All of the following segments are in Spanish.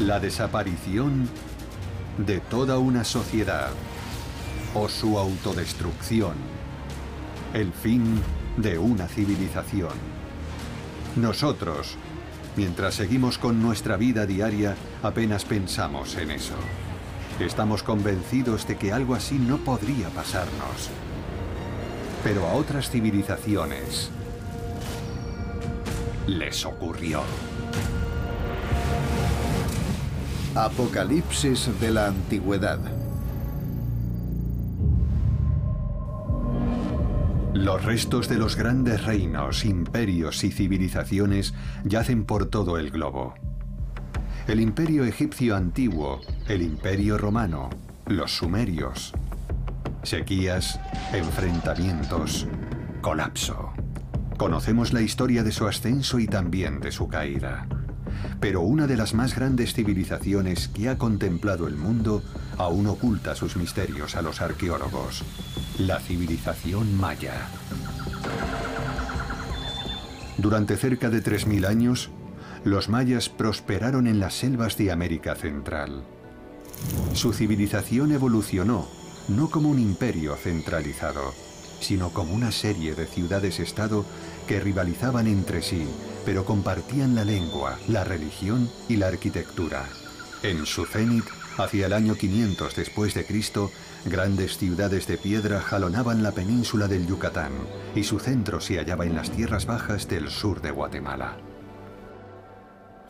La desaparición de toda una sociedad o su autodestrucción. El fin de una civilización. Nosotros, mientras seguimos con nuestra vida diaria, apenas pensamos en eso. Estamos convencidos de que algo así no podría pasarnos. Pero a otras civilizaciones les ocurrió. Apocalipsis de la Antigüedad. Los restos de los grandes reinos, imperios y civilizaciones yacen por todo el globo. El imperio egipcio antiguo, el imperio romano, los sumerios. Sequías, enfrentamientos, colapso. Conocemos la historia de su ascenso y también de su caída. Pero una de las más grandes civilizaciones que ha contemplado el mundo aún oculta sus misterios a los arqueólogos. La civilización maya. Durante cerca de 3.000 años, los mayas prosperaron en las selvas de América Central. Su civilización evolucionó, no como un imperio centralizado, sino como una serie de ciudades-estado que rivalizaban entre sí, pero compartían la lengua, la religión y la arquitectura. En su cenit, hacia el año 500 después de Cristo, grandes ciudades de piedra jalonaban la península del Yucatán y su centro se hallaba en las tierras bajas del sur de Guatemala.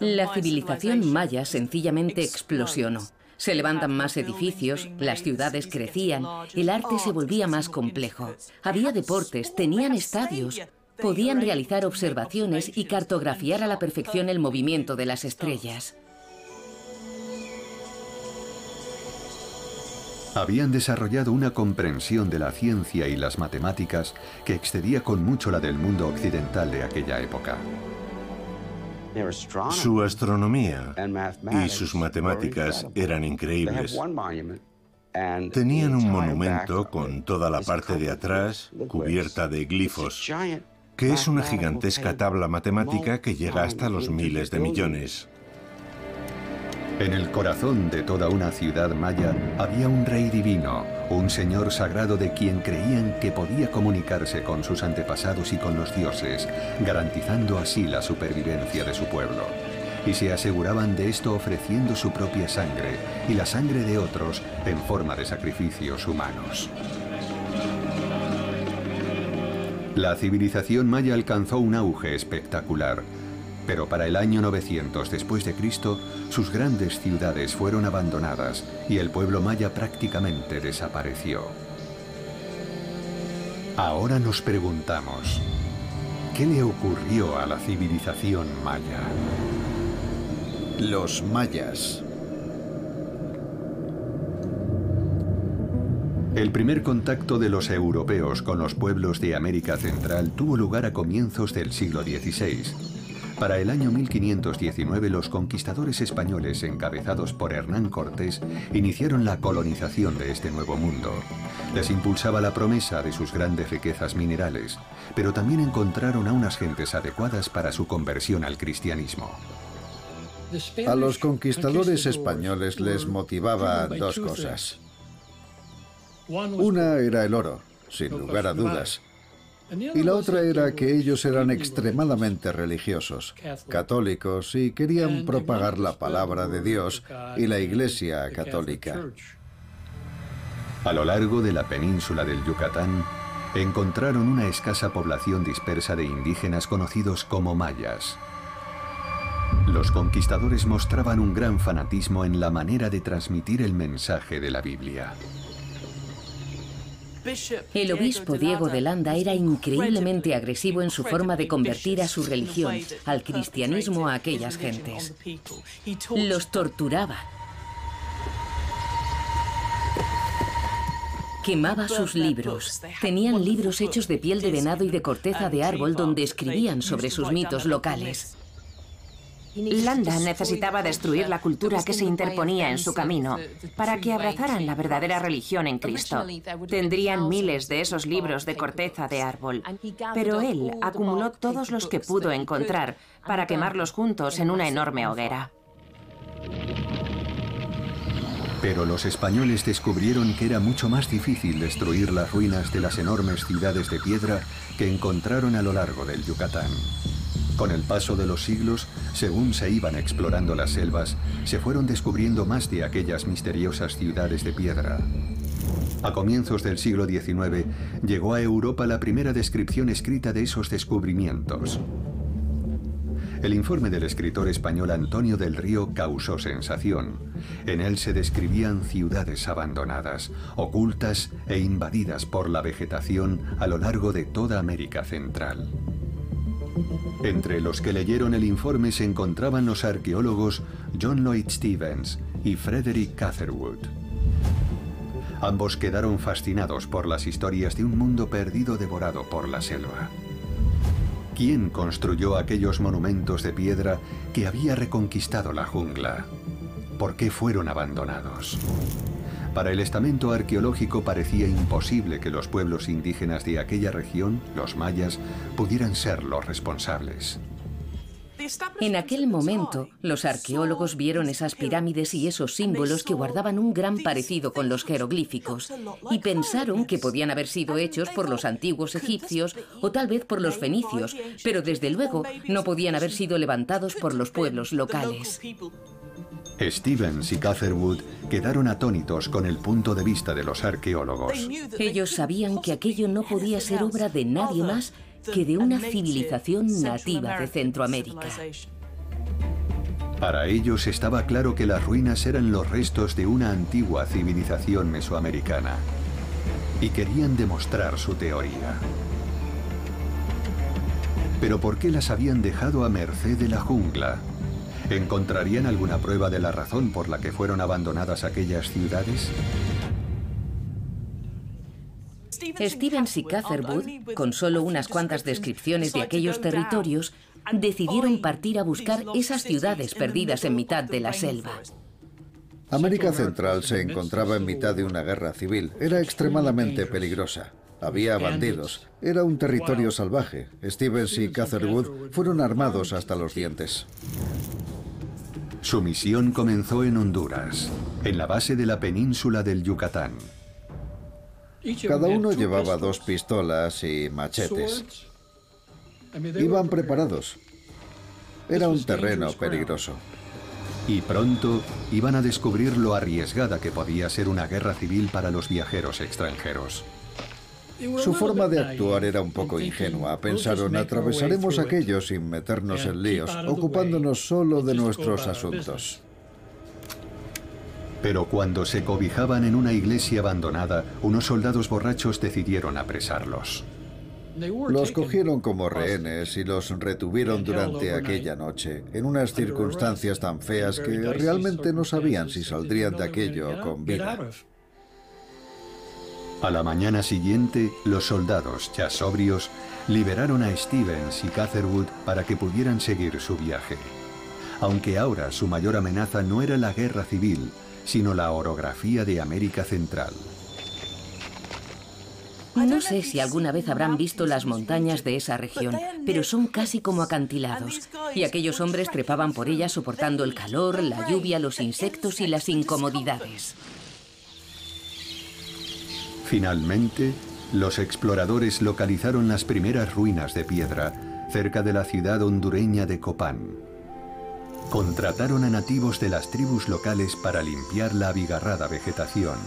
La civilización maya sencillamente explosionó. Se levantan más edificios, las ciudades crecían, el arte se volvía más complejo. Había deportes, tenían estadios, podían realizar observaciones y cartografiar a la perfección el movimiento de las estrellas. Habían desarrollado una comprensión de la ciencia y las matemáticas que excedía con mucho la del mundo occidental de aquella época. Su astronomía y sus matemáticas eran increíbles. Tenían un monumento con toda la parte de atrás cubierta de glifos, que es una gigantesca tabla matemática que llega hasta los miles de millones. En el corazón de toda una ciudad maya había un rey divino, un señor sagrado de quien creían que podía comunicarse con sus antepasados y con los dioses, garantizando así la supervivencia de su pueblo. Y se aseguraban de esto ofreciendo su propia sangre y la sangre de otros en forma de sacrificios humanos. La civilización maya alcanzó un auge espectacular pero para el año 900 después de Cristo, sus grandes ciudades fueron abandonadas y el pueblo maya prácticamente desapareció. Ahora nos preguntamos, ¿qué le ocurrió a la civilización maya? Los mayas. El primer contacto de los europeos con los pueblos de América Central tuvo lugar a comienzos del siglo XVI para el año 1519 los conquistadores españoles encabezados por Hernán Cortés iniciaron la colonización de este nuevo mundo. Les impulsaba la promesa de sus grandes riquezas minerales, pero también encontraron a unas gentes adecuadas para su conversión al cristianismo. A los conquistadores españoles les motivaba dos cosas. Una era el oro, sin lugar a dudas. Y la otra era que ellos eran extremadamente religiosos, católicos, y querían propagar la palabra de Dios y la Iglesia católica. A lo largo de la península del Yucatán, encontraron una escasa población dispersa de indígenas conocidos como mayas. Los conquistadores mostraban un gran fanatismo en la manera de transmitir el mensaje de la Biblia. El obispo Diego de Landa era increíblemente agresivo en su forma de convertir a su religión, al cristianismo, a aquellas gentes. Los torturaba. Quemaba sus libros. Tenían libros hechos de piel de venado y de corteza de árbol donde escribían sobre sus mitos locales. Landa necesitaba destruir la cultura que se interponía en su camino para que abrazaran la verdadera religión en Cristo. Tendrían miles de esos libros de corteza de árbol, pero él acumuló todos los que pudo encontrar para quemarlos juntos en una enorme hoguera. Pero los españoles descubrieron que era mucho más difícil destruir las ruinas de las enormes ciudades de piedra que encontraron a lo largo del Yucatán. Con el paso de los siglos, según se iban explorando las selvas, se fueron descubriendo más de aquellas misteriosas ciudades de piedra. A comienzos del siglo XIX llegó a Europa la primera descripción escrita de esos descubrimientos. El informe del escritor español Antonio del Río causó sensación. En él se describían ciudades abandonadas, ocultas e invadidas por la vegetación a lo largo de toda América Central. Entre los que leyeron el informe se encontraban los arqueólogos John Lloyd Stevens y Frederick Catherwood. Ambos quedaron fascinados por las historias de un mundo perdido devorado por la selva. ¿Quién construyó aquellos monumentos de piedra que había reconquistado la jungla? ¿Por qué fueron abandonados? Para el estamento arqueológico parecía imposible que los pueblos indígenas de aquella región, los mayas, pudieran ser los responsables. En aquel momento, los arqueólogos vieron esas pirámides y esos símbolos que guardaban un gran parecido con los jeroglíficos y pensaron que podían haber sido hechos por los antiguos egipcios o tal vez por los fenicios, pero desde luego no podían haber sido levantados por los pueblos locales. Stevens y Catherwood quedaron atónitos con el punto de vista de los arqueólogos. Ellos sabían que aquello no podía ser obra de nadie más que de una civilización nativa de Centroamérica. Para ellos estaba claro que las ruinas eran los restos de una antigua civilización mesoamericana y querían demostrar su teoría. Pero ¿por qué las habían dejado a merced de la jungla? ¿Encontrarían alguna prueba de la razón por la que fueron abandonadas aquellas ciudades? Stevens y Catherwood, con solo unas cuantas descripciones de aquellos territorios, decidieron partir a buscar esas ciudades perdidas en mitad de la selva. América Central se encontraba en mitad de una guerra civil. Era extremadamente peligrosa. Había bandidos. Era un territorio salvaje. Stevens y Catherwood fueron armados hasta los dientes. Su misión comenzó en Honduras, en la base de la península del Yucatán. Cada uno llevaba dos pistolas y machetes. Iban preparados. Era un terreno peligroso. Y pronto iban a descubrir lo arriesgada que podía ser una guerra civil para los viajeros extranjeros. Su forma de actuar era un poco ingenua. Pensaron, atravesaremos aquello sin meternos en líos, ocupándonos solo de nuestros asuntos. Pero cuando se cobijaban en una iglesia abandonada, unos soldados borrachos decidieron apresarlos. Los cogieron como rehenes y los retuvieron durante aquella noche, en unas circunstancias tan feas que realmente no sabían si saldrían de aquello con vida. A la mañana siguiente, los soldados, ya sobrios, liberaron a Stevens y Catherwood para que pudieran seguir su viaje. Aunque ahora su mayor amenaza no era la guerra civil, sino la orografía de América Central. No sé si alguna vez habrán visto las montañas de esa región, pero son casi como acantilados. Y aquellos hombres trepaban por ellas soportando el calor, la lluvia, los insectos y las incomodidades. Finalmente, los exploradores localizaron las primeras ruinas de piedra cerca de la ciudad hondureña de Copán. Contrataron a nativos de las tribus locales para limpiar la abigarrada vegetación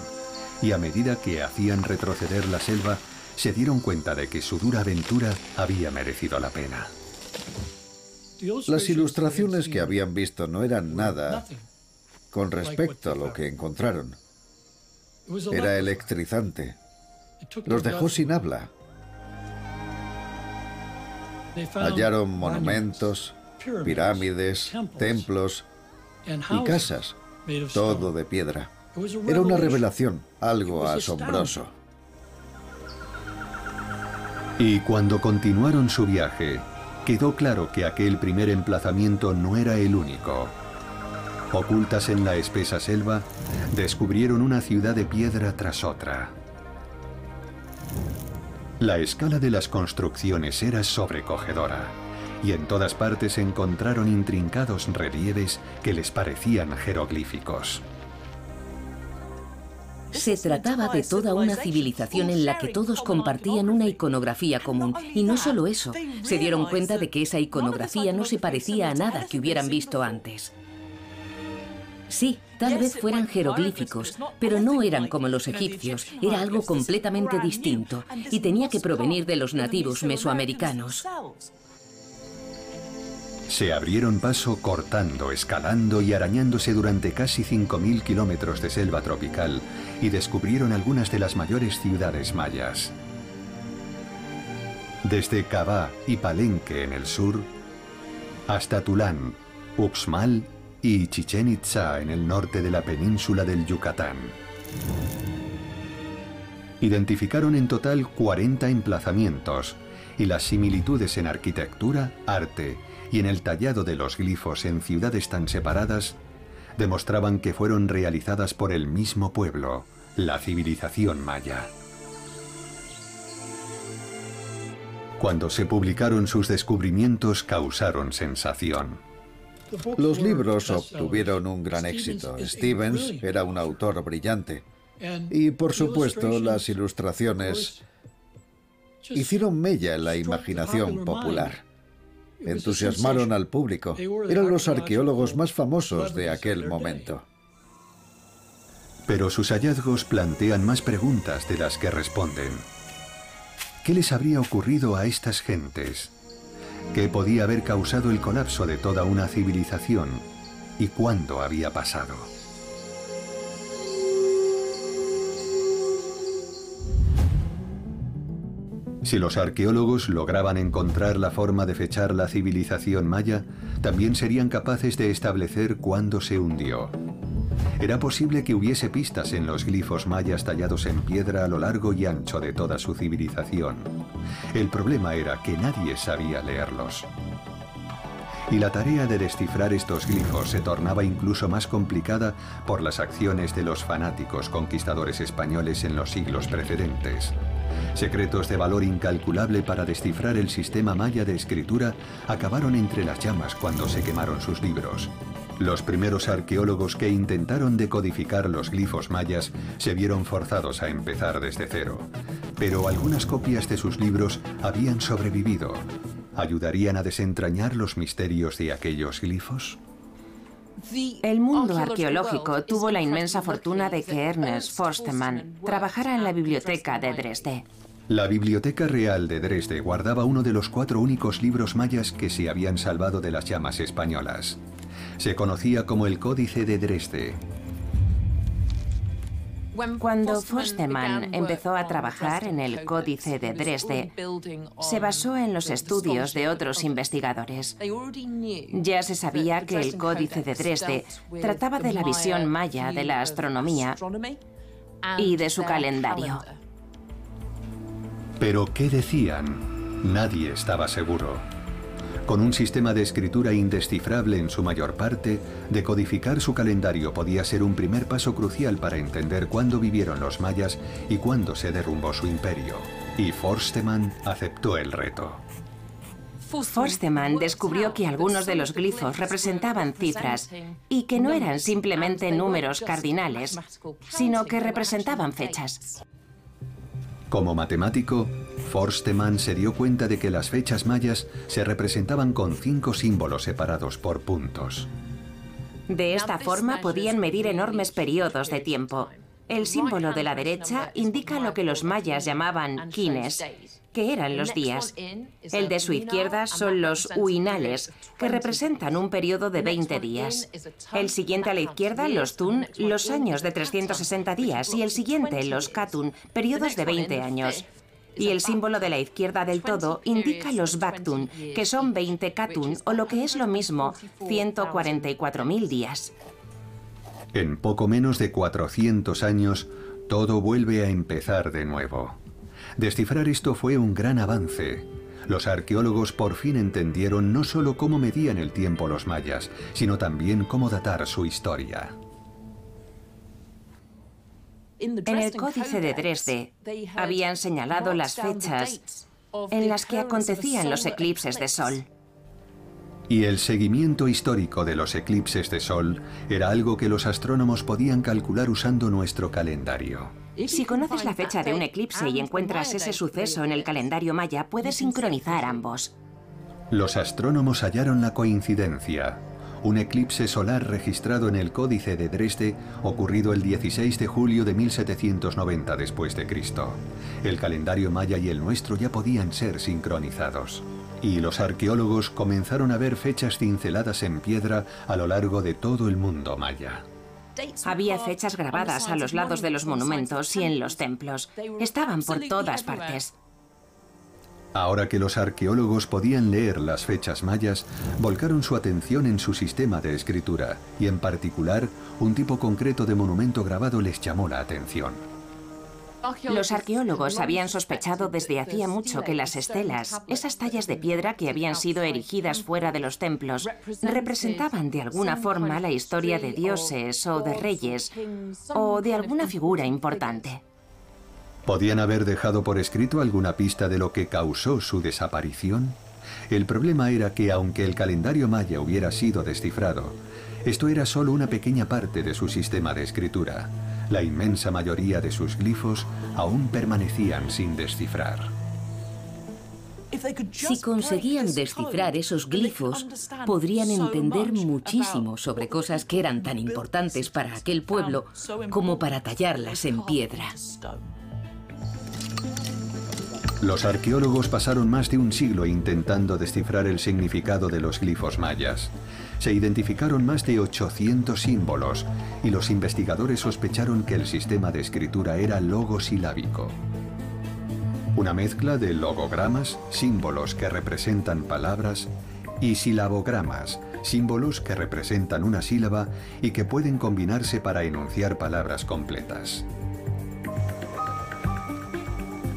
y a medida que hacían retroceder la selva, se dieron cuenta de que su dura aventura había merecido la pena. Las ilustraciones que habían visto no eran nada con respecto a lo que encontraron. Era electrizante. Los dejó sin habla. Hallaron monumentos, pirámides, templos y casas, todo de piedra. Era una revelación, algo asombroso. Y cuando continuaron su viaje, quedó claro que aquel primer emplazamiento no era el único. Ocultas en la espesa selva, descubrieron una ciudad de piedra tras otra. La escala de las construcciones era sobrecogedora y en todas partes encontraron intrincados relieves que les parecían jeroglíficos. Se trataba de toda una civilización en la que todos compartían una iconografía común. Y no solo eso, se dieron cuenta de que esa iconografía no se parecía a nada que hubieran visto antes. Sí, tal vez fueran jeroglíficos, pero no eran como los egipcios, era algo completamente distinto y tenía que provenir de los nativos mesoamericanos. Se abrieron paso cortando, escalando y arañándose durante casi 5.000 kilómetros de selva tropical y descubrieron algunas de las mayores ciudades mayas. Desde Cabá y Palenque en el sur, hasta Tulán, Uxmal y Chichen Itza en el norte de la península del Yucatán. Identificaron en total 40 emplazamientos y las similitudes en arquitectura, arte y en el tallado de los glifos en ciudades tan separadas demostraban que fueron realizadas por el mismo pueblo, la civilización maya. Cuando se publicaron sus descubrimientos causaron sensación. Los libros obtuvieron un gran éxito. Stevens era un autor brillante. Y por supuesto las ilustraciones hicieron mella en la imaginación popular entusiasmaron al público. Eran los arqueólogos más famosos de aquel momento. Pero sus hallazgos plantean más preguntas de las que responden. ¿Qué les habría ocurrido a estas gentes? ¿Qué podía haber causado el colapso de toda una civilización? ¿Y cuándo había pasado? Si los arqueólogos lograban encontrar la forma de fechar la civilización maya, también serían capaces de establecer cuándo se hundió. Era posible que hubiese pistas en los glifos mayas tallados en piedra a lo largo y ancho de toda su civilización. El problema era que nadie sabía leerlos. Y la tarea de descifrar estos glifos se tornaba incluso más complicada por las acciones de los fanáticos conquistadores españoles en los siglos precedentes. Secretos de valor incalculable para descifrar el sistema maya de escritura acabaron entre las llamas cuando se quemaron sus libros. Los primeros arqueólogos que intentaron decodificar los glifos mayas se vieron forzados a empezar desde cero, pero algunas copias de sus libros habían sobrevivido. ¿Ayudarían a desentrañar los misterios de aquellos glifos? El mundo arqueológico tuvo la inmensa fortuna de que Ernest Forstemann trabajara en la biblioteca de Dresde. La Biblioteca Real de Dresde guardaba uno de los cuatro únicos libros mayas que se habían salvado de las llamas españolas. Se conocía como el Códice de Dresde. Cuando Forstemann empezó a trabajar en el Códice de Dresde, se basó en los estudios de otros investigadores. Ya se sabía que el Códice de Dresde trataba de la visión maya de la astronomía y de su calendario. Pero ¿qué decían? Nadie estaba seguro. Con un sistema de escritura indescifrable en su mayor parte, decodificar su calendario podía ser un primer paso crucial para entender cuándo vivieron los mayas y cuándo se derrumbó su imperio. Y Forstemann aceptó el reto. Forstemann descubrió que algunos de los glifos representaban cifras y que no eran simplemente números cardinales, sino que representaban fechas. Como matemático, Forstemann se dio cuenta de que las fechas mayas se representaban con cinco símbolos separados por puntos. De esta forma podían medir enormes periodos de tiempo. El símbolo de la derecha indica lo que los mayas llamaban quines, que eran los días. El de su izquierda son los uinales, que representan un periodo de 20 días. El siguiente a la izquierda, los tun, los años de 360 días, y el siguiente, los katun, periodos de 20 años. Y el símbolo de la izquierda del todo indica los Baktun, que son 20 Katun, o lo que es lo mismo, 144.000 días. En poco menos de 400 años, todo vuelve a empezar de nuevo. Descifrar esto fue un gran avance. los arqueólogos por fin entendieron no solo cómo medían el tiempo los mayas, sino también cómo datar su historia. En el Códice de Dresde habían señalado las fechas en las que acontecían los eclipses de sol. Y el seguimiento histórico de los eclipses de sol era algo que los astrónomos podían calcular usando nuestro calendario. Si conoces la fecha de un eclipse y encuentras ese suceso en el calendario maya, puedes sincronizar ambos. Los astrónomos hallaron la coincidencia. Un eclipse solar registrado en el Códice de Dresde ocurrido el 16 de julio de 1790 después de Cristo. El calendario maya y el nuestro ya podían ser sincronizados. Y los arqueólogos comenzaron a ver fechas cinceladas en piedra a lo largo de todo el mundo maya. Había fechas grabadas a los lados de los monumentos y en los templos. Estaban por todas partes. Ahora que los arqueólogos podían leer las fechas mayas, volcaron su atención en su sistema de escritura y en particular un tipo concreto de monumento grabado les llamó la atención. Los arqueólogos habían sospechado desde hacía mucho que las estelas, esas tallas de piedra que habían sido erigidas fuera de los templos, representaban de alguna forma la historia de dioses o de reyes o de alguna figura importante. ¿Podían haber dejado por escrito alguna pista de lo que causó su desaparición? El problema era que aunque el calendario maya hubiera sido descifrado, esto era solo una pequeña parte de su sistema de escritura. La inmensa mayoría de sus glifos aún permanecían sin descifrar. Si conseguían descifrar esos glifos, podrían entender muchísimo sobre cosas que eran tan importantes para aquel pueblo como para tallarlas en piedra. Los arqueólogos pasaron más de un siglo intentando descifrar el significado de los glifos mayas. Se identificaron más de 800 símbolos y los investigadores sospecharon que el sistema de escritura era logosilábico. Una mezcla de logogramas, símbolos que representan palabras, y silabogramas, símbolos que representan una sílaba y que pueden combinarse para enunciar palabras completas.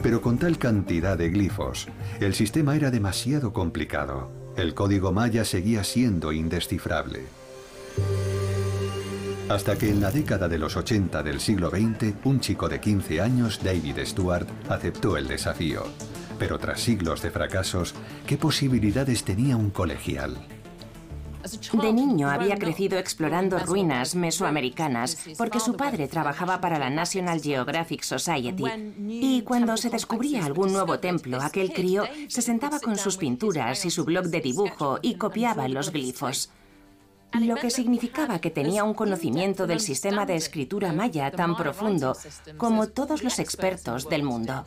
Pero con tal cantidad de glifos, el sistema era demasiado complicado. El código maya seguía siendo indescifrable. Hasta que en la década de los 80 del siglo XX, un chico de 15 años, David Stewart, aceptó el desafío. Pero tras siglos de fracasos, ¿qué posibilidades tenía un colegial? De niño había crecido explorando ruinas mesoamericanas porque su padre trabajaba para la National Geographic Society. Y cuando se descubría algún nuevo templo, aquel crío se sentaba con sus pinturas y su blog de dibujo y copiaba los glifos. Lo que significaba que tenía un conocimiento del sistema de escritura maya tan profundo como todos los expertos del mundo.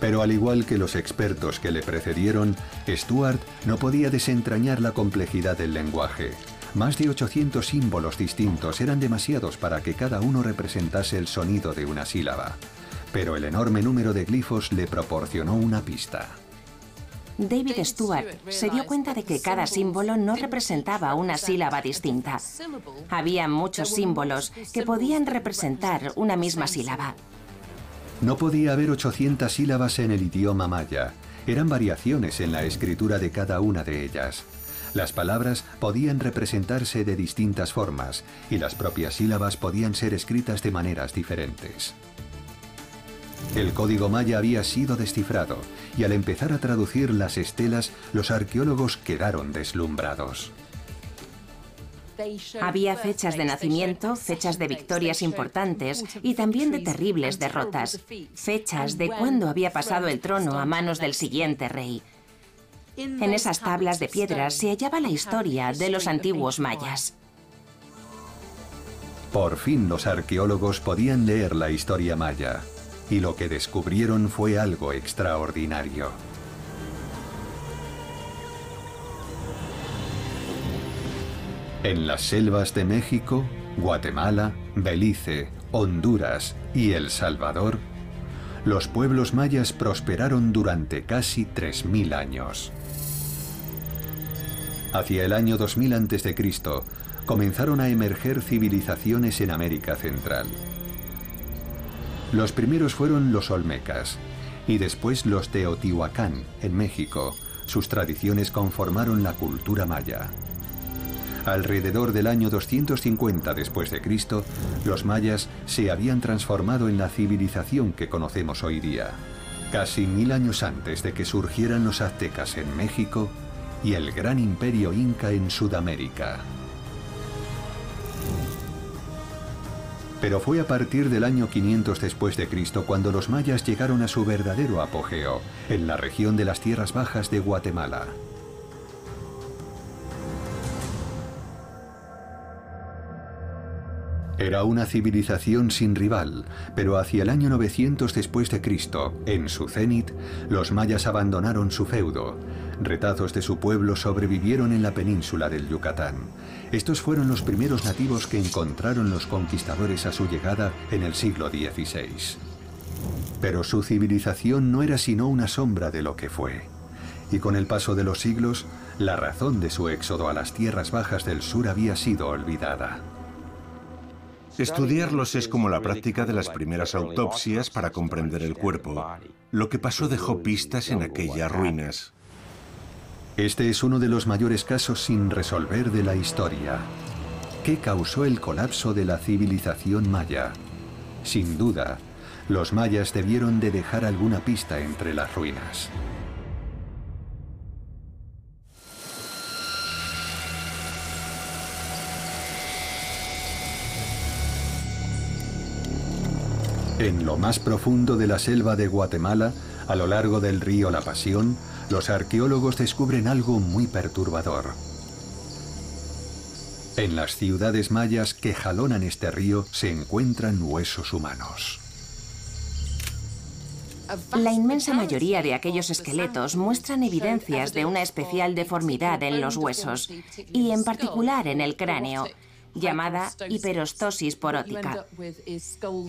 Pero al igual que los expertos que le precedieron, Stuart no podía desentrañar la complejidad del lenguaje. Más de 800 símbolos distintos eran demasiados para que cada uno representase el sonido de una sílaba. Pero el enorme número de glifos le proporcionó una pista. David Stuart se dio cuenta de que cada símbolo no representaba una sílaba distinta. Había muchos símbolos que podían representar una misma sílaba. No podía haber 800 sílabas en el idioma maya. Eran variaciones en la escritura de cada una de ellas. Las palabras podían representarse de distintas formas y las propias sílabas podían ser escritas de maneras diferentes. El código maya había sido descifrado y al empezar a traducir las estelas, los arqueólogos quedaron deslumbrados. Había fechas de nacimiento, fechas de victorias importantes y también de terribles derrotas, fechas de cuándo había pasado el trono a manos del siguiente rey. En esas tablas de piedra se hallaba la historia de los antiguos mayas. Por fin los arqueólogos podían leer la historia maya, y lo que descubrieron fue algo extraordinario. En las selvas de México, Guatemala, Belice, Honduras y El Salvador, los pueblos mayas prosperaron durante casi 3.000 años. Hacia el año 2000 a.C., comenzaron a emerger civilizaciones en América Central. Los primeros fueron los Olmecas. y después los Teotihuacán, en México. Sus tradiciones conformaron la cultura maya. Alrededor del año 250 después de Cristo, los mayas se habían transformado en la civilización que conocemos hoy día. Casi mil años antes de que surgieran los aztecas en México y el gran imperio inca en Sudamérica. Pero fue a partir del año 500 después de Cristo cuando los mayas llegaron a su verdadero apogeo, en la región de las tierras bajas de Guatemala. Era una civilización sin rival, pero hacia el año 900 después de Cristo, en su cenit, los mayas abandonaron su feudo. Retazos de su pueblo sobrevivieron en la península del Yucatán. Estos fueron los primeros nativos que encontraron los conquistadores a su llegada en el siglo XVI. Pero su civilización no era sino una sombra de lo que fue. Y con el paso de los siglos, la razón de su éxodo a las tierras bajas del sur había sido olvidada. Estudiarlos es como la práctica de las primeras autopsias para comprender el cuerpo. Lo que pasó dejó pistas en aquellas ruinas. Este es uno de los mayores casos sin resolver de la historia. ¿Qué causó el colapso de la civilización maya? Sin duda, los mayas debieron de dejar alguna pista entre las ruinas. En lo más profundo de la selva de Guatemala, a lo largo del río La Pasión, los arqueólogos descubren algo muy perturbador. En las ciudades mayas que jalonan este río se encuentran huesos humanos. La inmensa mayoría de aquellos esqueletos muestran evidencias de una especial deformidad en los huesos, y en particular en el cráneo, llamada hiperostosis porótica.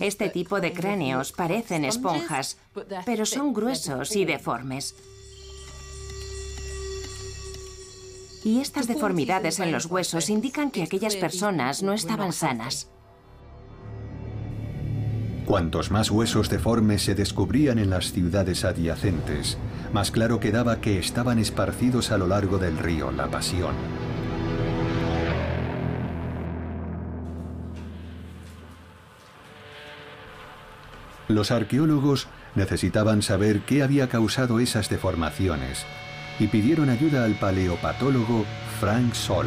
Este tipo de cráneos parecen esponjas, pero son gruesos y deformes. Y estas deformidades en los huesos indican que aquellas personas no estaban sanas. Cuantos más huesos deformes se descubrían en las ciudades adyacentes, más claro quedaba que estaban esparcidos a lo largo del río La Pasión. Los arqueólogos necesitaban saber qué había causado esas deformaciones y pidieron ayuda al paleopatólogo Frank Sol.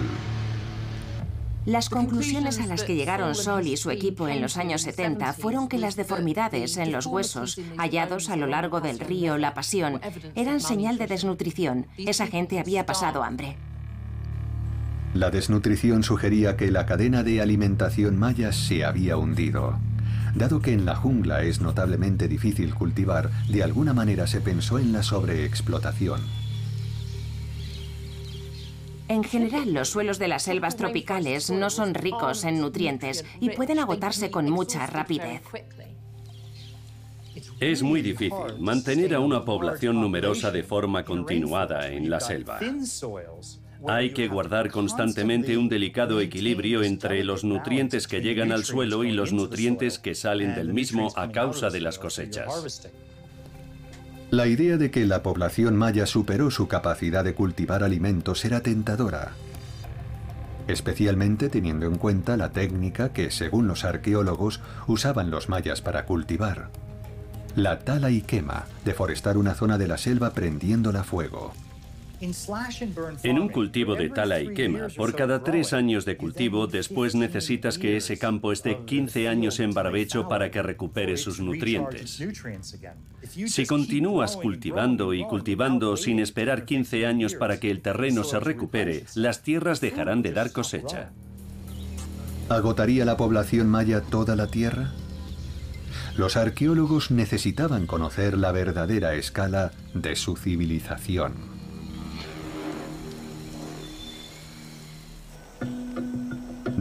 Las conclusiones a las que llegaron Sol y su equipo en los años 70 fueron que las deformidades en los huesos hallados a lo largo del río La Pasión eran señal de desnutrición. Esa gente había pasado hambre. La desnutrición sugería que la cadena de alimentación maya se había hundido. Dado que en la jungla es notablemente difícil cultivar, de alguna manera se pensó en la sobreexplotación. En general, los suelos de las selvas tropicales no son ricos en nutrientes y pueden agotarse con mucha rapidez. Es muy difícil mantener a una población numerosa de forma continuada en la selva. Hay que guardar constantemente un delicado equilibrio entre los nutrientes que llegan al suelo y los nutrientes que salen del mismo a causa de las cosechas. La idea de que la población maya superó su capacidad de cultivar alimentos era tentadora, especialmente teniendo en cuenta la técnica que, según los arqueólogos, usaban los mayas para cultivar. La tala y quema, deforestar una zona de la selva prendiéndola fuego. En un cultivo de tala y quema, por cada tres años de cultivo, después necesitas que ese campo esté 15 años en barbecho para que recupere sus nutrientes. Si continúas cultivando y cultivando sin esperar 15 años para que el terreno se recupere, las tierras dejarán de dar cosecha. ¿Agotaría la población maya toda la tierra? Los arqueólogos necesitaban conocer la verdadera escala de su civilización.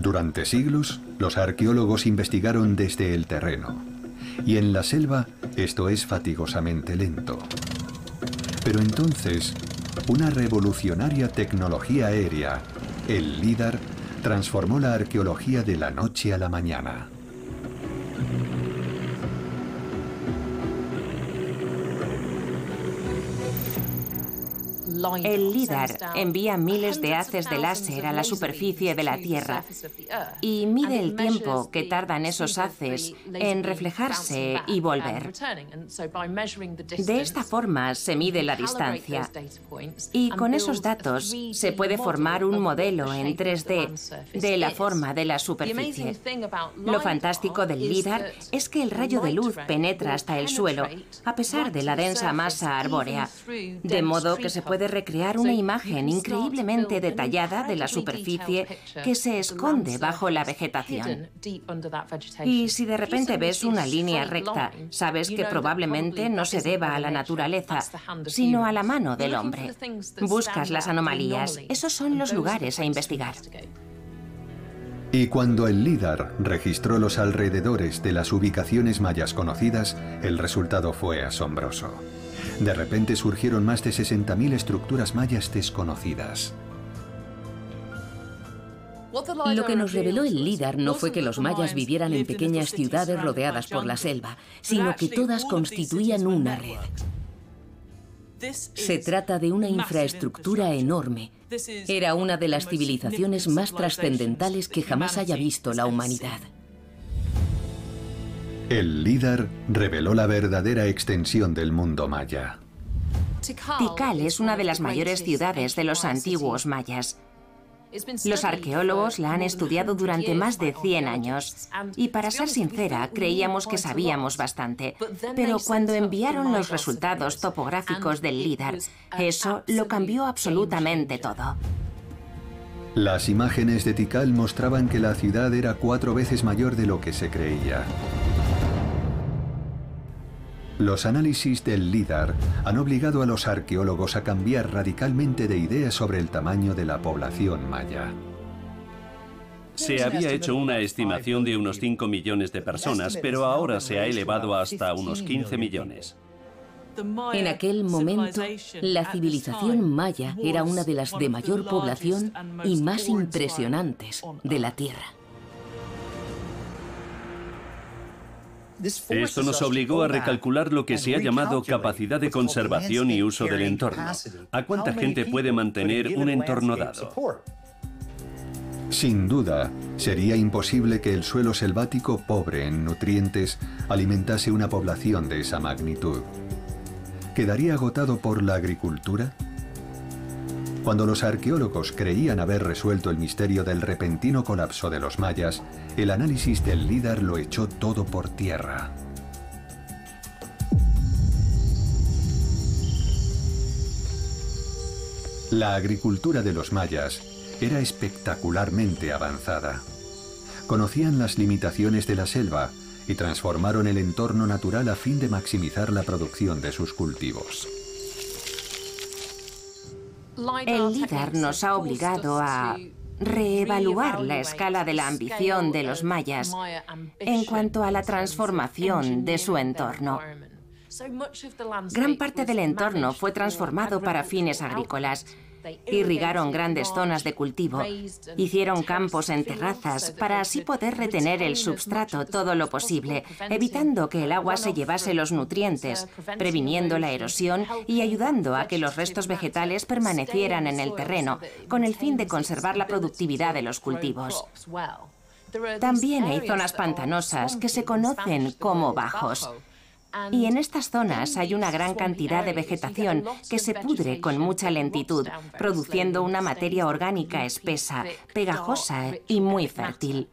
Durante siglos, los arqueólogos investigaron desde el terreno. Y en la selva esto es fatigosamente lento. Pero entonces, una revolucionaria tecnología aérea, el LIDAR, transformó la arqueología de la noche a la mañana. El LIDAR envía miles de haces de láser a la superficie de la Tierra y mide el tiempo que tardan esos haces en reflejarse y volver. De esta forma se mide la distancia y con esos datos se puede formar un modelo en 3D de la forma de la superficie. Lo fantástico del LIDAR es que el rayo de luz penetra hasta el suelo, a pesar de la densa masa arbórea, de modo que se puede recrear una imagen increíblemente detallada de la superficie que se esconde bajo la vegetación. Y si de repente ves una línea recta, sabes que probablemente no se deba a la naturaleza, sino a la mano del hombre. Buscas las anomalías, esos son los lugares a investigar. Y cuando el LIDAR registró los alrededores de las ubicaciones mayas conocidas, el resultado fue asombroso. De repente surgieron más de 60.000 estructuras mayas desconocidas. Lo que nos reveló el LIDAR no fue que los mayas vivieran en pequeñas ciudades rodeadas por la selva, sino que todas constituían una red. Se trata de una infraestructura enorme. Era una de las civilizaciones más trascendentales que jamás haya visto la humanidad. El líder reveló la verdadera extensión del mundo maya. Tikal es una de las mayores ciudades de los antiguos mayas. Los arqueólogos la han estudiado durante más de 100 años y para ser sincera creíamos que sabíamos bastante, pero cuando enviaron los resultados topográficos del LIDAR, eso lo cambió absolutamente todo. Las imágenes de Tikal mostraban que la ciudad era cuatro veces mayor de lo que se creía. Los análisis del LIDAR han obligado a los arqueólogos a cambiar radicalmente de idea sobre el tamaño de la población maya. Se había hecho una estimación de unos 5 millones de personas, pero ahora se ha elevado hasta unos 15 millones. En aquel momento, la civilización maya era una de las de mayor población y más impresionantes de la Tierra. Esto nos obligó a recalcular lo que se ha llamado capacidad de conservación y uso del entorno. ¿A cuánta gente puede mantener un entorno dado? Sin duda, sería imposible que el suelo selvático pobre en nutrientes alimentase una población de esa magnitud. ¿Quedaría agotado por la agricultura? Cuando los arqueólogos creían haber resuelto el misterio del repentino colapso de los mayas, el análisis del líder lo echó todo por tierra. La agricultura de los mayas era espectacularmente avanzada. Conocían las limitaciones de la selva y transformaron el entorno natural a fin de maximizar la producción de sus cultivos. El líder nos ha obligado a reevaluar la escala de la ambición de los mayas en cuanto a la transformación de su entorno. Gran parte del entorno fue transformado para fines agrícolas Irrigaron grandes zonas de cultivo, hicieron campos en terrazas para así poder retener el substrato todo lo posible, evitando que el agua se llevase los nutrientes, previniendo la erosión y ayudando a que los restos vegetales permanecieran en el terreno, con el fin de conservar la productividad de los cultivos. También hay zonas pantanosas que se conocen como bajos y en estas zonas hay una gran cantidad de vegetación que se pudre con mucha lentitud, produciendo una materia orgánica espesa, pegajosa y muy fértil.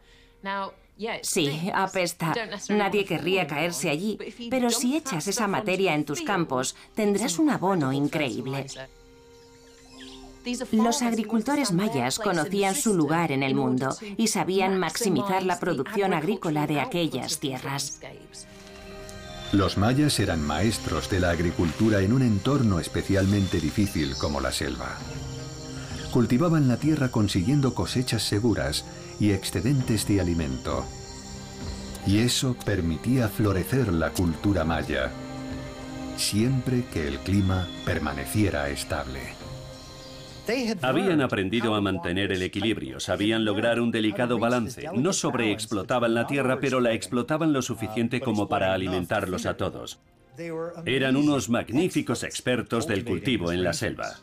Sí, apesta. Nadie querría caerse allí, pero si echas esa materia en tus campos, tendrás un abono increíble. Los agricultores mayas conocían su lugar en el mundo y sabían maximizar la producción agrícola de aquellas tierras. Los mayas eran maestros de la agricultura en un entorno especialmente difícil como la selva. Cultivaban la tierra consiguiendo cosechas seguras y excedentes de alimento. Y eso permitía florecer la cultura maya, siempre que el clima permaneciera estable. Habían aprendido a mantener el equilibrio, sabían lograr un delicado balance. No sobreexplotaban la tierra, pero la explotaban lo suficiente como para alimentarlos a todos. Eran unos magníficos expertos del cultivo en la selva.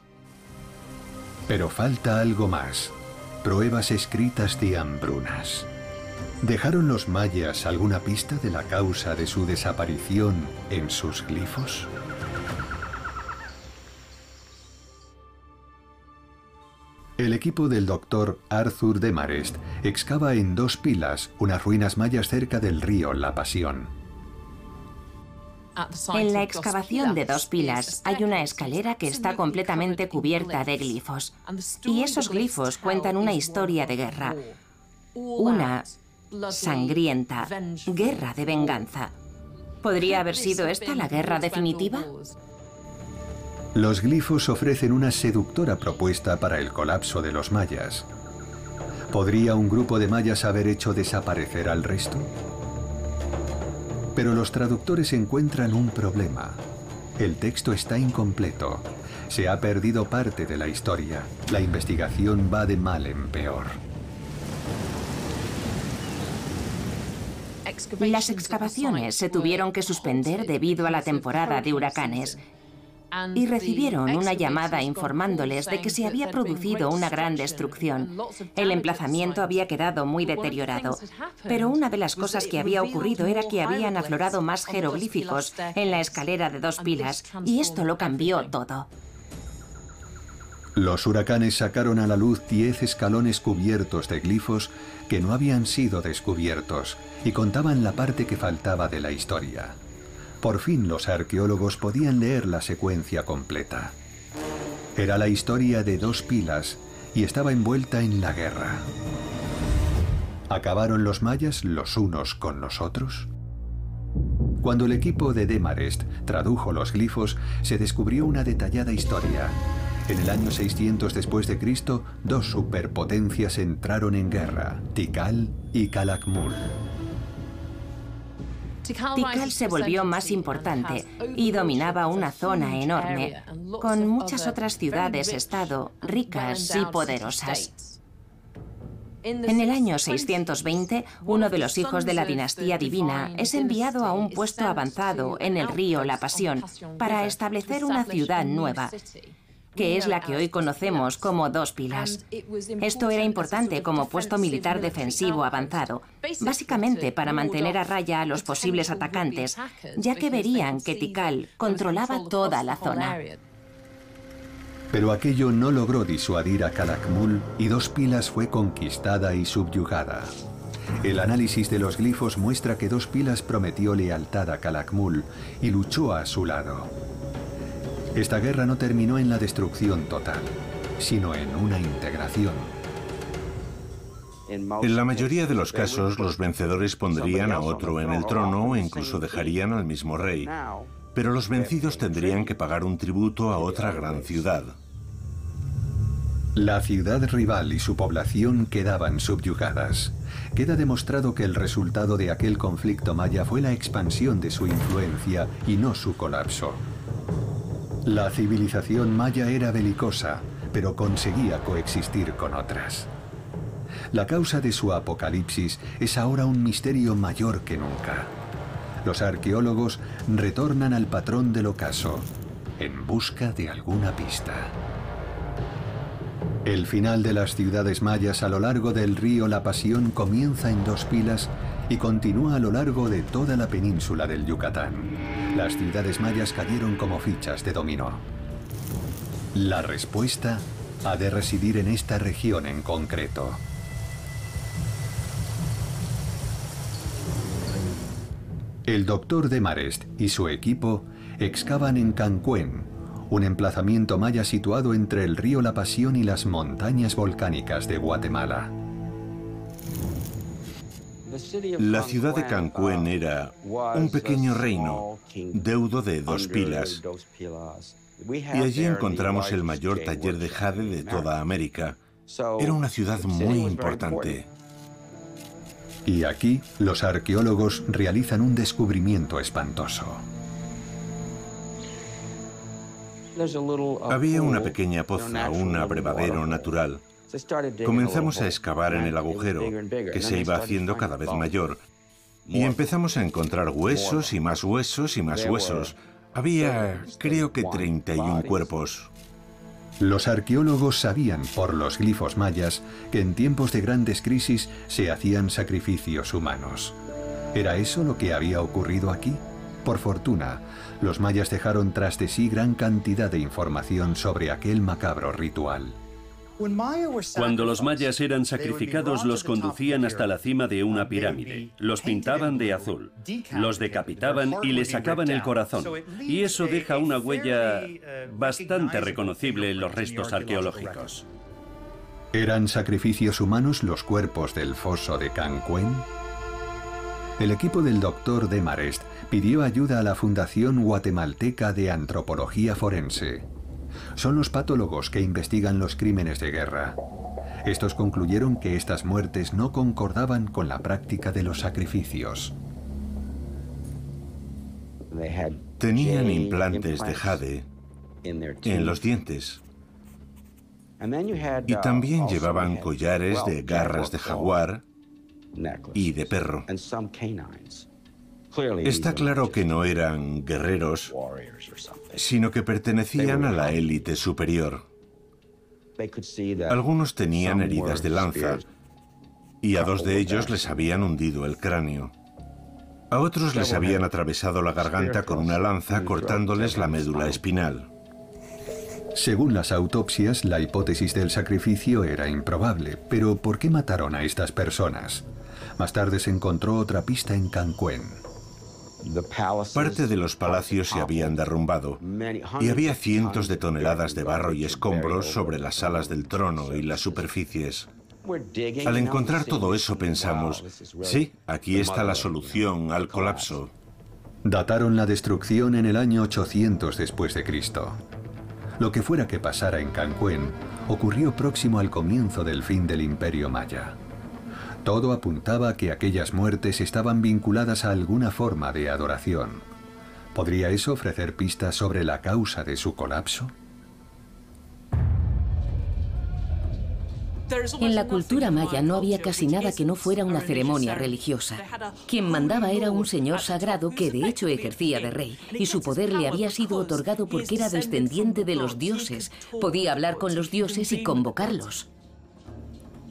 Pero falta algo más. Pruebas escritas de hambrunas. ¿Dejaron los mayas alguna pista de la causa de su desaparición en sus glifos? El equipo del doctor Arthur Demarest excava en dos pilas unas ruinas mayas cerca del río La Pasión. En la excavación de dos pilas hay una escalera que está completamente cubierta de glifos. Y esos glifos cuentan una historia de guerra. Una sangrienta guerra de venganza. ¿Podría haber sido esta la guerra definitiva? Los glifos ofrecen una seductora propuesta para el colapso de los mayas. ¿Podría un grupo de mayas haber hecho desaparecer al resto? Pero los traductores encuentran un problema. El texto está incompleto. Se ha perdido parte de la historia. La investigación va de mal en peor. Las excavaciones se tuvieron que suspender debido a la temporada de huracanes y recibieron una llamada informándoles de que se había producido una gran destrucción. El emplazamiento había quedado muy deteriorado, pero una de las cosas que había ocurrido era que habían aflorado más jeroglíficos en la escalera de dos pilas, y esto lo cambió todo. Los huracanes sacaron a la luz diez escalones cubiertos de glifos que no habían sido descubiertos y contaban la parte que faltaba de la historia. Por fin los arqueólogos podían leer la secuencia completa. Era la historia de dos pilas y estaba envuelta en la guerra. ¿Acabaron los mayas los unos con los otros? Cuando el equipo de Demarest tradujo los glifos, se descubrió una detallada historia. En el año 600 después de Cristo, dos superpotencias entraron en guerra, Tikal y Calakmul. Tikal se volvió más importante y dominaba una zona enorme, con muchas otras ciudades-estado ricas y poderosas. En el año 620, uno de los hijos de la dinastía divina es enviado a un puesto avanzado en el río La Pasión para establecer una ciudad nueva que es la que hoy conocemos como dos pilas. Esto era importante como puesto militar defensivo avanzado, básicamente para mantener a raya a los posibles atacantes, ya que verían que Tikal controlaba toda la zona. Pero aquello no logró disuadir a Calakmul y Dos Pilas fue conquistada y subyugada. El análisis de los glifos muestra que Dos Pilas prometió lealtad a Calakmul y luchó a su lado. Esta guerra no terminó en la destrucción total, sino en una integración. En la mayoría de los casos, los vencedores pondrían a otro en el trono o incluso dejarían al mismo rey. Pero los vencidos tendrían que pagar un tributo a otra gran ciudad. La ciudad rival y su población quedaban subyugadas. Queda demostrado que el resultado de aquel conflicto maya fue la expansión de su influencia y no su colapso. La civilización maya era belicosa, pero conseguía coexistir con otras. La causa de su apocalipsis es ahora un misterio mayor que nunca. Los arqueólogos retornan al patrón del ocaso en busca de alguna pista. El final de las ciudades mayas a lo largo del río La Pasión comienza en dos pilas y continúa a lo largo de toda la península del Yucatán. Las ciudades mayas cayeron como fichas de dominó. La respuesta ha de residir en esta región en concreto. El doctor Demarest y su equipo excavan en Cancuén, un emplazamiento maya situado entre el río La Pasión y las montañas volcánicas de Guatemala. La ciudad de Cancún era un pequeño reino, deudo de dos pilas. Y allí encontramos el mayor taller de jade de toda América. Era una ciudad muy importante. Y aquí los arqueólogos realizan un descubrimiento espantoso. Había una pequeña poza, un abrevadero natural. Comenzamos a excavar en el agujero, que se iba haciendo cada vez mayor, y empezamos a encontrar huesos y más huesos y más huesos. Había, creo que 31 cuerpos. Los arqueólogos sabían por los glifos mayas que en tiempos de grandes crisis se hacían sacrificios humanos. ¿Era eso lo que había ocurrido aquí? Por fortuna, los mayas dejaron tras de sí gran cantidad de información sobre aquel macabro ritual. Cuando los mayas eran sacrificados, los conducían hasta la cima de una pirámide, los pintaban de azul, los decapitaban y les sacaban el corazón. Y eso deja una huella bastante reconocible en los restos arqueológicos. ¿Eran sacrificios humanos los cuerpos del foso de Cancuen? El equipo del doctor Demarest pidió ayuda a la Fundación Guatemalteca de Antropología Forense son los patólogos que investigan los crímenes de guerra. Estos concluyeron que estas muertes no concordaban con la práctica de los sacrificios. Tenían implantes de jade en los dientes. Y también llevaban collares de garras de jaguar y de perro. Está claro que no eran guerreros, sino que pertenecían a la élite superior. Algunos tenían heridas de lanza y a dos de ellos les habían hundido el cráneo. A otros les habían atravesado la garganta con una lanza cortándoles la médula espinal. Según las autopsias, la hipótesis del sacrificio era improbable, pero ¿por qué mataron a estas personas? Más tarde se encontró otra pista en Cancún. Parte de los palacios se habían derrumbado y había cientos de toneladas de barro y escombros sobre las salas del trono y las superficies. Al encontrar todo eso pensamos, sí, aquí está la solución al colapso. Dataron la destrucción en el año 800 después de Cristo. Lo que fuera que pasara en Cancún ocurrió próximo al comienzo del fin del Imperio Maya. Todo apuntaba a que aquellas muertes estaban vinculadas a alguna forma de adoración. ¿Podría eso ofrecer pistas sobre la causa de su colapso? En la cultura maya no había casi nada que no fuera una ceremonia religiosa. Quien mandaba era un señor sagrado que de hecho ejercía de rey, y su poder le había sido otorgado porque era descendiente de los dioses. Podía hablar con los dioses y convocarlos.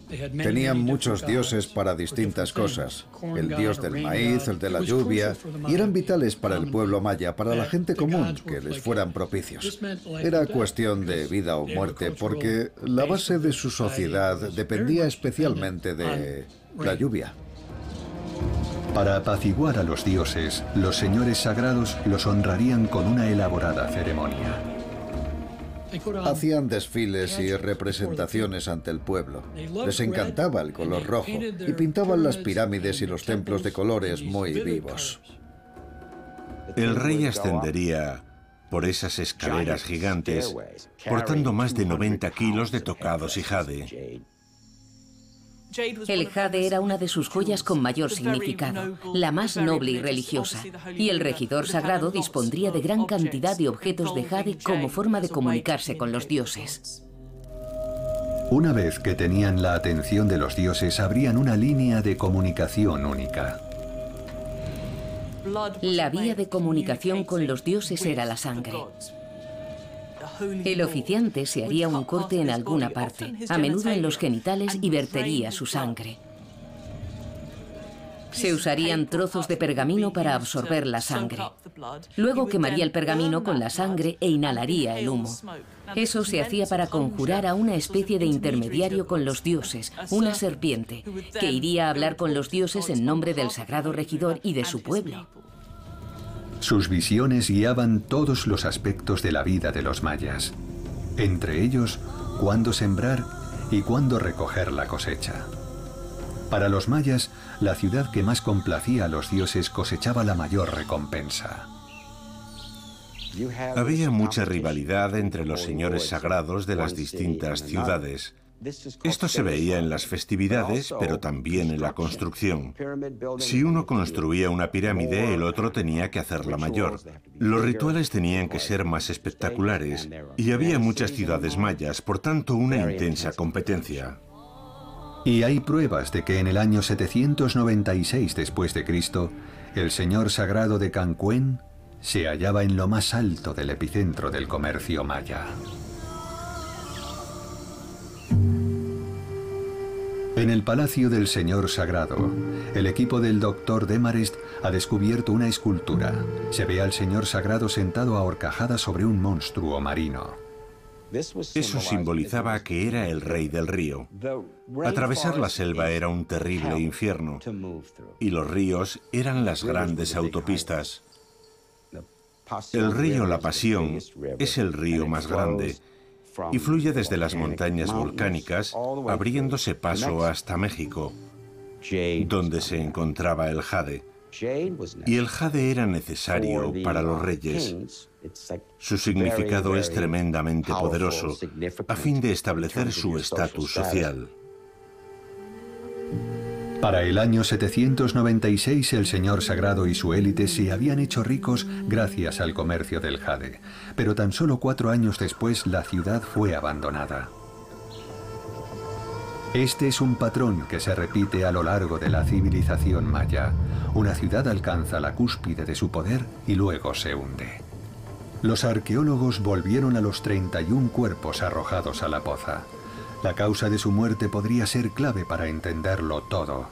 Tenían muchos dioses para distintas cosas. El dios del maíz, el de la lluvia, y eran vitales para el pueblo maya, para la gente común, que les fueran propicios. Era cuestión de vida o muerte, porque la base de su sociedad dependía especialmente de la lluvia. Para apaciguar a los dioses, los señores sagrados los honrarían con una elaborada ceremonia. Hacían desfiles y representaciones ante el pueblo. Les encantaba el color rojo y pintaban las pirámides y los templos de colores muy vivos. El rey ascendería por esas escaleras gigantes, portando más de 90 kilos de tocados y jade. El jade era una de sus joyas con mayor significado, la más noble y religiosa, y el regidor sagrado dispondría de gran cantidad de objetos de jade como forma de comunicarse con los dioses. Una vez que tenían la atención de los dioses, abrían una línea de comunicación única. La vía de comunicación con los dioses era la sangre. El oficiante se haría un corte en alguna parte, a menudo en los genitales, y vertería su sangre. Se usarían trozos de pergamino para absorber la sangre. Luego quemaría el pergamino con la sangre e inhalaría el humo. Eso se hacía para conjurar a una especie de intermediario con los dioses, una serpiente, que iría a hablar con los dioses en nombre del sagrado regidor y de su pueblo. Sus visiones guiaban todos los aspectos de la vida de los mayas, entre ellos cuándo sembrar y cuándo recoger la cosecha. Para los mayas, la ciudad que más complacía a los dioses cosechaba la mayor recompensa. Había mucha rivalidad entre los señores sagrados de las distintas ciudades. Esto se veía en las festividades, pero también en la construcción. Si uno construía una pirámide, el otro tenía que hacerla mayor. Los rituales tenían que ser más espectaculares y había muchas ciudades mayas, por tanto una intensa competencia. Y hay pruebas de que en el año 796 después de Cristo, el señor sagrado de Cancún se hallaba en lo más alto del epicentro del comercio maya. En el palacio del Señor Sagrado, el equipo del Dr. Demarest ha descubierto una escultura. Se ve al Señor Sagrado sentado a horcajada sobre un monstruo marino. Eso simbolizaba que era el rey del río. Atravesar la selva era un terrible infierno y los ríos eran las grandes autopistas. El río La Pasión es el río más grande y fluye desde las montañas volcánicas, abriéndose paso hasta México, donde se encontraba el jade. Y el jade era necesario para los reyes. Su significado es tremendamente poderoso a fin de establecer su estatus social. Para el año 796 el señor sagrado y su élite se habían hecho ricos gracias al comercio del jade, pero tan solo cuatro años después la ciudad fue abandonada. Este es un patrón que se repite a lo largo de la civilización maya. Una ciudad alcanza la cúspide de su poder y luego se hunde. Los arqueólogos volvieron a los 31 cuerpos arrojados a la poza. La causa de su muerte podría ser clave para entenderlo todo.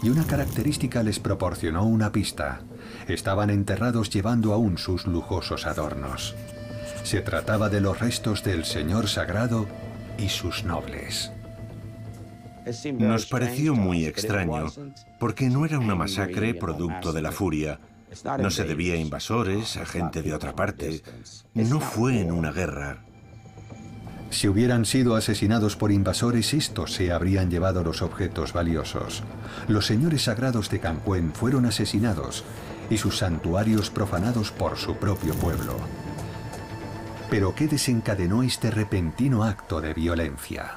Y una característica les proporcionó una pista. Estaban enterrados llevando aún sus lujosos adornos. Se trataba de los restos del Señor Sagrado y sus nobles. Nos pareció muy extraño, porque no era una masacre producto de la furia. No se debía a invasores, a gente de otra parte. No fue en una guerra. Si hubieran sido asesinados por invasores, estos se habrían llevado los objetos valiosos. Los señores sagrados de Cancún fueron asesinados y sus santuarios profanados por su propio pueblo. Pero ¿qué desencadenó este repentino acto de violencia?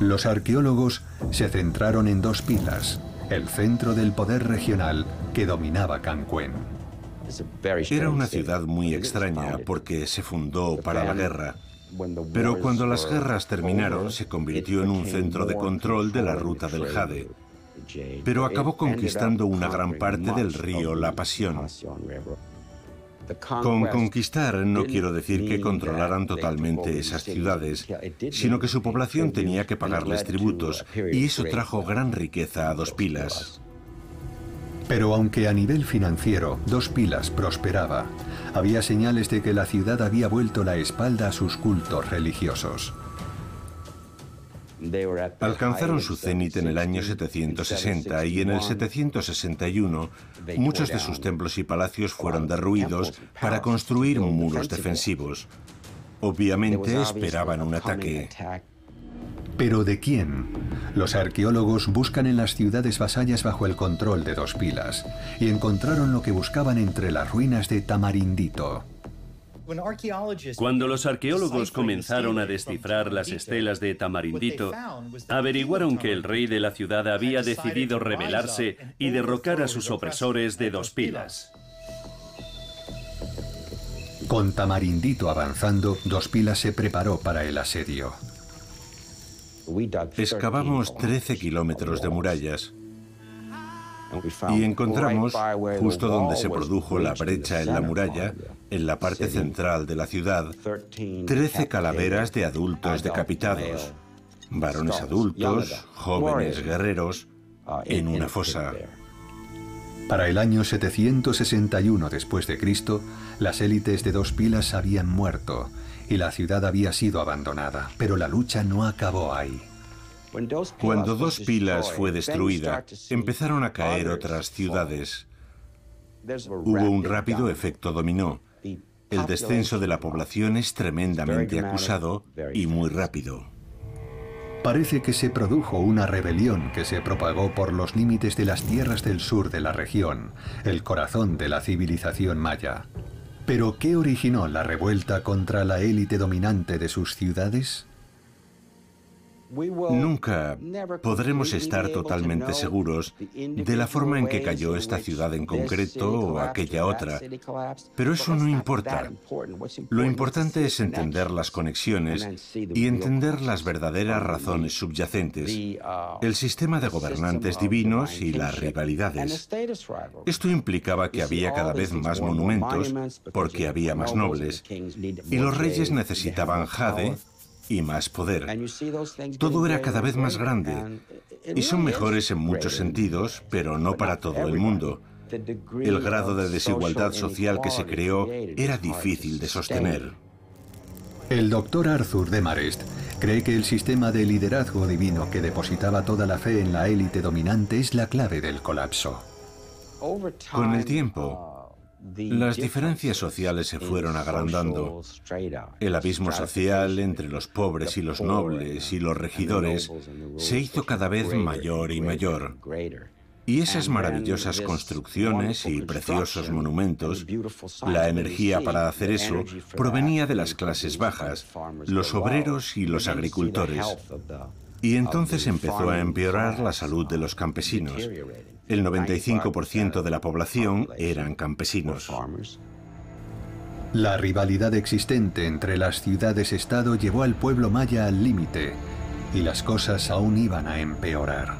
Los arqueólogos se centraron en dos pilas, el centro del poder regional que dominaba Cancún. Era una ciudad muy extraña porque se fundó para la guerra. Pero cuando las guerras terminaron, se convirtió en un centro de control de la ruta del Jade. Pero acabó conquistando una gran parte del río La Pasión. Con conquistar no quiero decir que controlaran totalmente esas ciudades, sino que su población tenía que pagarles tributos y eso trajo gran riqueza a Dos Pilas. Pero aunque a nivel financiero Dos Pilas prosperaba, había señales de que la ciudad había vuelto la espalda a sus cultos religiosos. Alcanzaron su cenit en el año 760 y en el 761 muchos de sus templos y palacios fueron derruidos para construir muros defensivos. Obviamente esperaban un ataque. ¿Pero de quién? Los arqueólogos buscan en las ciudades vasallas bajo el control de dos pilas y encontraron lo que buscaban entre las ruinas de Tamarindito. Cuando los arqueólogos comenzaron a descifrar las estelas de Tamarindito, averiguaron que el rey de la ciudad había decidido rebelarse y derrocar a sus opresores de dos pilas. Con Tamarindito avanzando, Dos Pilas se preparó para el asedio. Excavamos 13 kilómetros de murallas y encontramos, justo donde se produjo la brecha en la muralla, en la parte central de la ciudad, 13 calaveras de adultos decapitados, varones adultos, jóvenes guerreros, en una fosa. Para el año 761 después de Cristo, las élites de dos pilas habían muerto y la ciudad había sido abandonada, pero la lucha no acabó ahí. Cuando Dos Pilas fue destruida, empezaron a caer otras ciudades. Hubo un rápido efecto dominó. El descenso de la población es tremendamente acusado y muy rápido. Parece que se produjo una rebelión que se propagó por los límites de las tierras del sur de la región, el corazón de la civilización maya. ¿Pero qué originó la revuelta contra la élite dominante de sus ciudades? Nunca podremos estar totalmente seguros de la forma en que cayó esta ciudad en concreto o aquella otra, pero eso no importa. Lo importante es entender las conexiones y entender las verdaderas razones subyacentes, el sistema de gobernantes divinos y las rivalidades. Esto implicaba que había cada vez más monumentos porque había más nobles y los reyes necesitaban jade y más poder. Todo era cada vez más grande y son mejores en muchos sentidos, pero no para todo el mundo. El grado de desigualdad social que se creó era difícil de sostener. El doctor Arthur de Marest cree que el sistema de liderazgo divino que depositaba toda la fe en la élite dominante es la clave del colapso. Con el tiempo, las diferencias sociales se fueron agrandando. El abismo social entre los pobres y los nobles y los regidores se hizo cada vez mayor y mayor. Y esas maravillosas construcciones y preciosos monumentos, la energía para hacer eso provenía de las clases bajas, los obreros y los agricultores. Y entonces empezó a empeorar la salud de los campesinos. El 95% de la población eran campesinos. La rivalidad existente entre las ciudades-estado llevó al pueblo maya al límite y las cosas aún iban a empeorar.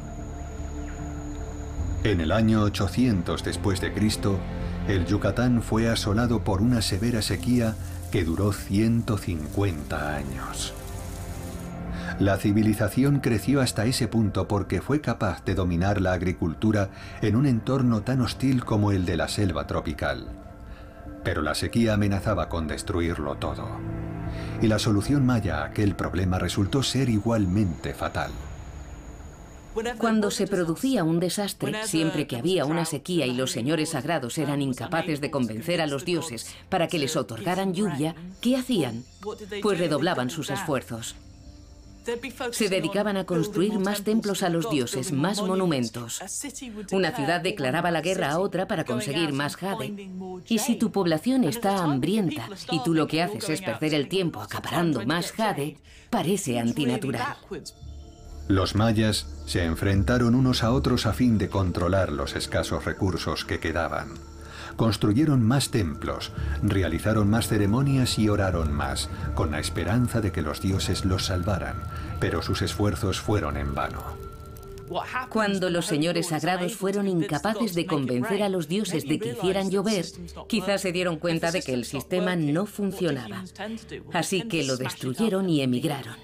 En el año 800 después de Cristo, el Yucatán fue asolado por una severa sequía que duró 150 años. La civilización creció hasta ese punto porque fue capaz de dominar la agricultura en un entorno tan hostil como el de la selva tropical. Pero la sequía amenazaba con destruirlo todo. Y la solución maya a aquel problema resultó ser igualmente fatal. Cuando se producía un desastre, siempre que había una sequía y los señores sagrados eran incapaces de convencer a los dioses para que les otorgaran lluvia, ¿qué hacían? Pues redoblaban sus esfuerzos. Se dedicaban a construir más templos a los dioses, más monumentos. Una ciudad declaraba la guerra a otra para conseguir más jade. Y si tu población está hambrienta y tú lo que haces es perder el tiempo acaparando más jade, parece antinatural. Los mayas se enfrentaron unos a otros a fin de controlar los escasos recursos que quedaban. Construyeron más templos, realizaron más ceremonias y oraron más, con la esperanza de que los dioses los salvaran, pero sus esfuerzos fueron en vano. Cuando los señores sagrados fueron incapaces de convencer a los dioses de que hicieran llover, quizás se dieron cuenta de que el sistema no funcionaba. Así que lo destruyeron y emigraron.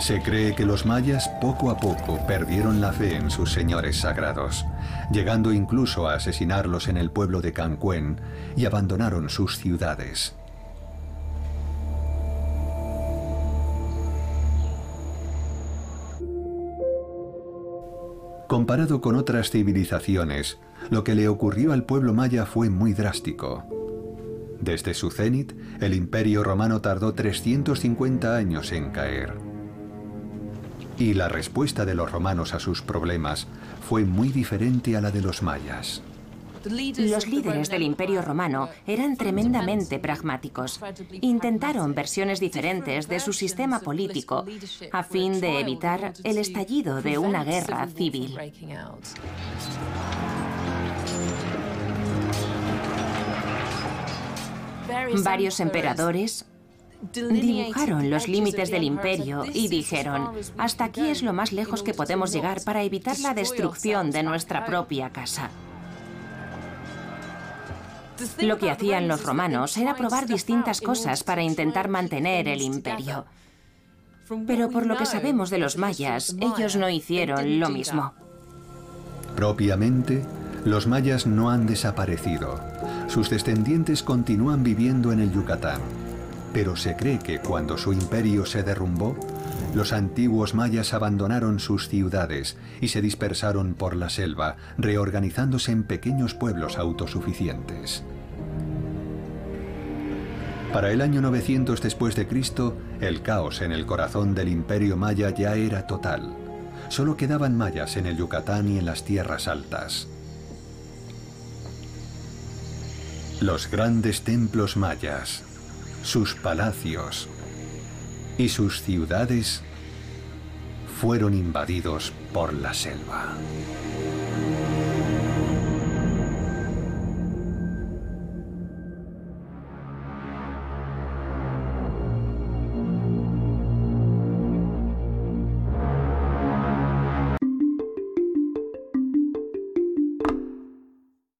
Se cree que los mayas poco a poco perdieron la fe en sus señores sagrados, llegando incluso a asesinarlos en el pueblo de Cancuén y abandonaron sus ciudades. Comparado con otras civilizaciones, lo que le ocurrió al pueblo maya fue muy drástico. Desde su cenit, el imperio romano tardó 350 años en caer. Y la respuesta de los romanos a sus problemas fue muy diferente a la de los mayas. Los líderes del Imperio Romano eran tremendamente pragmáticos. Intentaron versiones diferentes de su sistema político a fin de evitar el estallido de una guerra civil. Varios emperadores, Dibujaron los límites del imperio y dijeron, hasta aquí es lo más lejos que podemos llegar para evitar la destrucción de nuestra propia casa. Lo que hacían los romanos era probar distintas cosas para intentar mantener el imperio. Pero por lo que sabemos de los mayas, ellos no hicieron lo mismo. Propiamente, los mayas no han desaparecido. Sus descendientes continúan viviendo en el Yucatán pero se cree que cuando su imperio se derrumbó, los antiguos mayas abandonaron sus ciudades y se dispersaron por la selva, reorganizándose en pequeños pueblos autosuficientes. Para el año 900 después de Cristo, el caos en el corazón del imperio maya ya era total. Solo quedaban mayas en el Yucatán y en las tierras altas. Los grandes templos mayas, sus palacios, y sus ciudades fueron invadidos por la selva.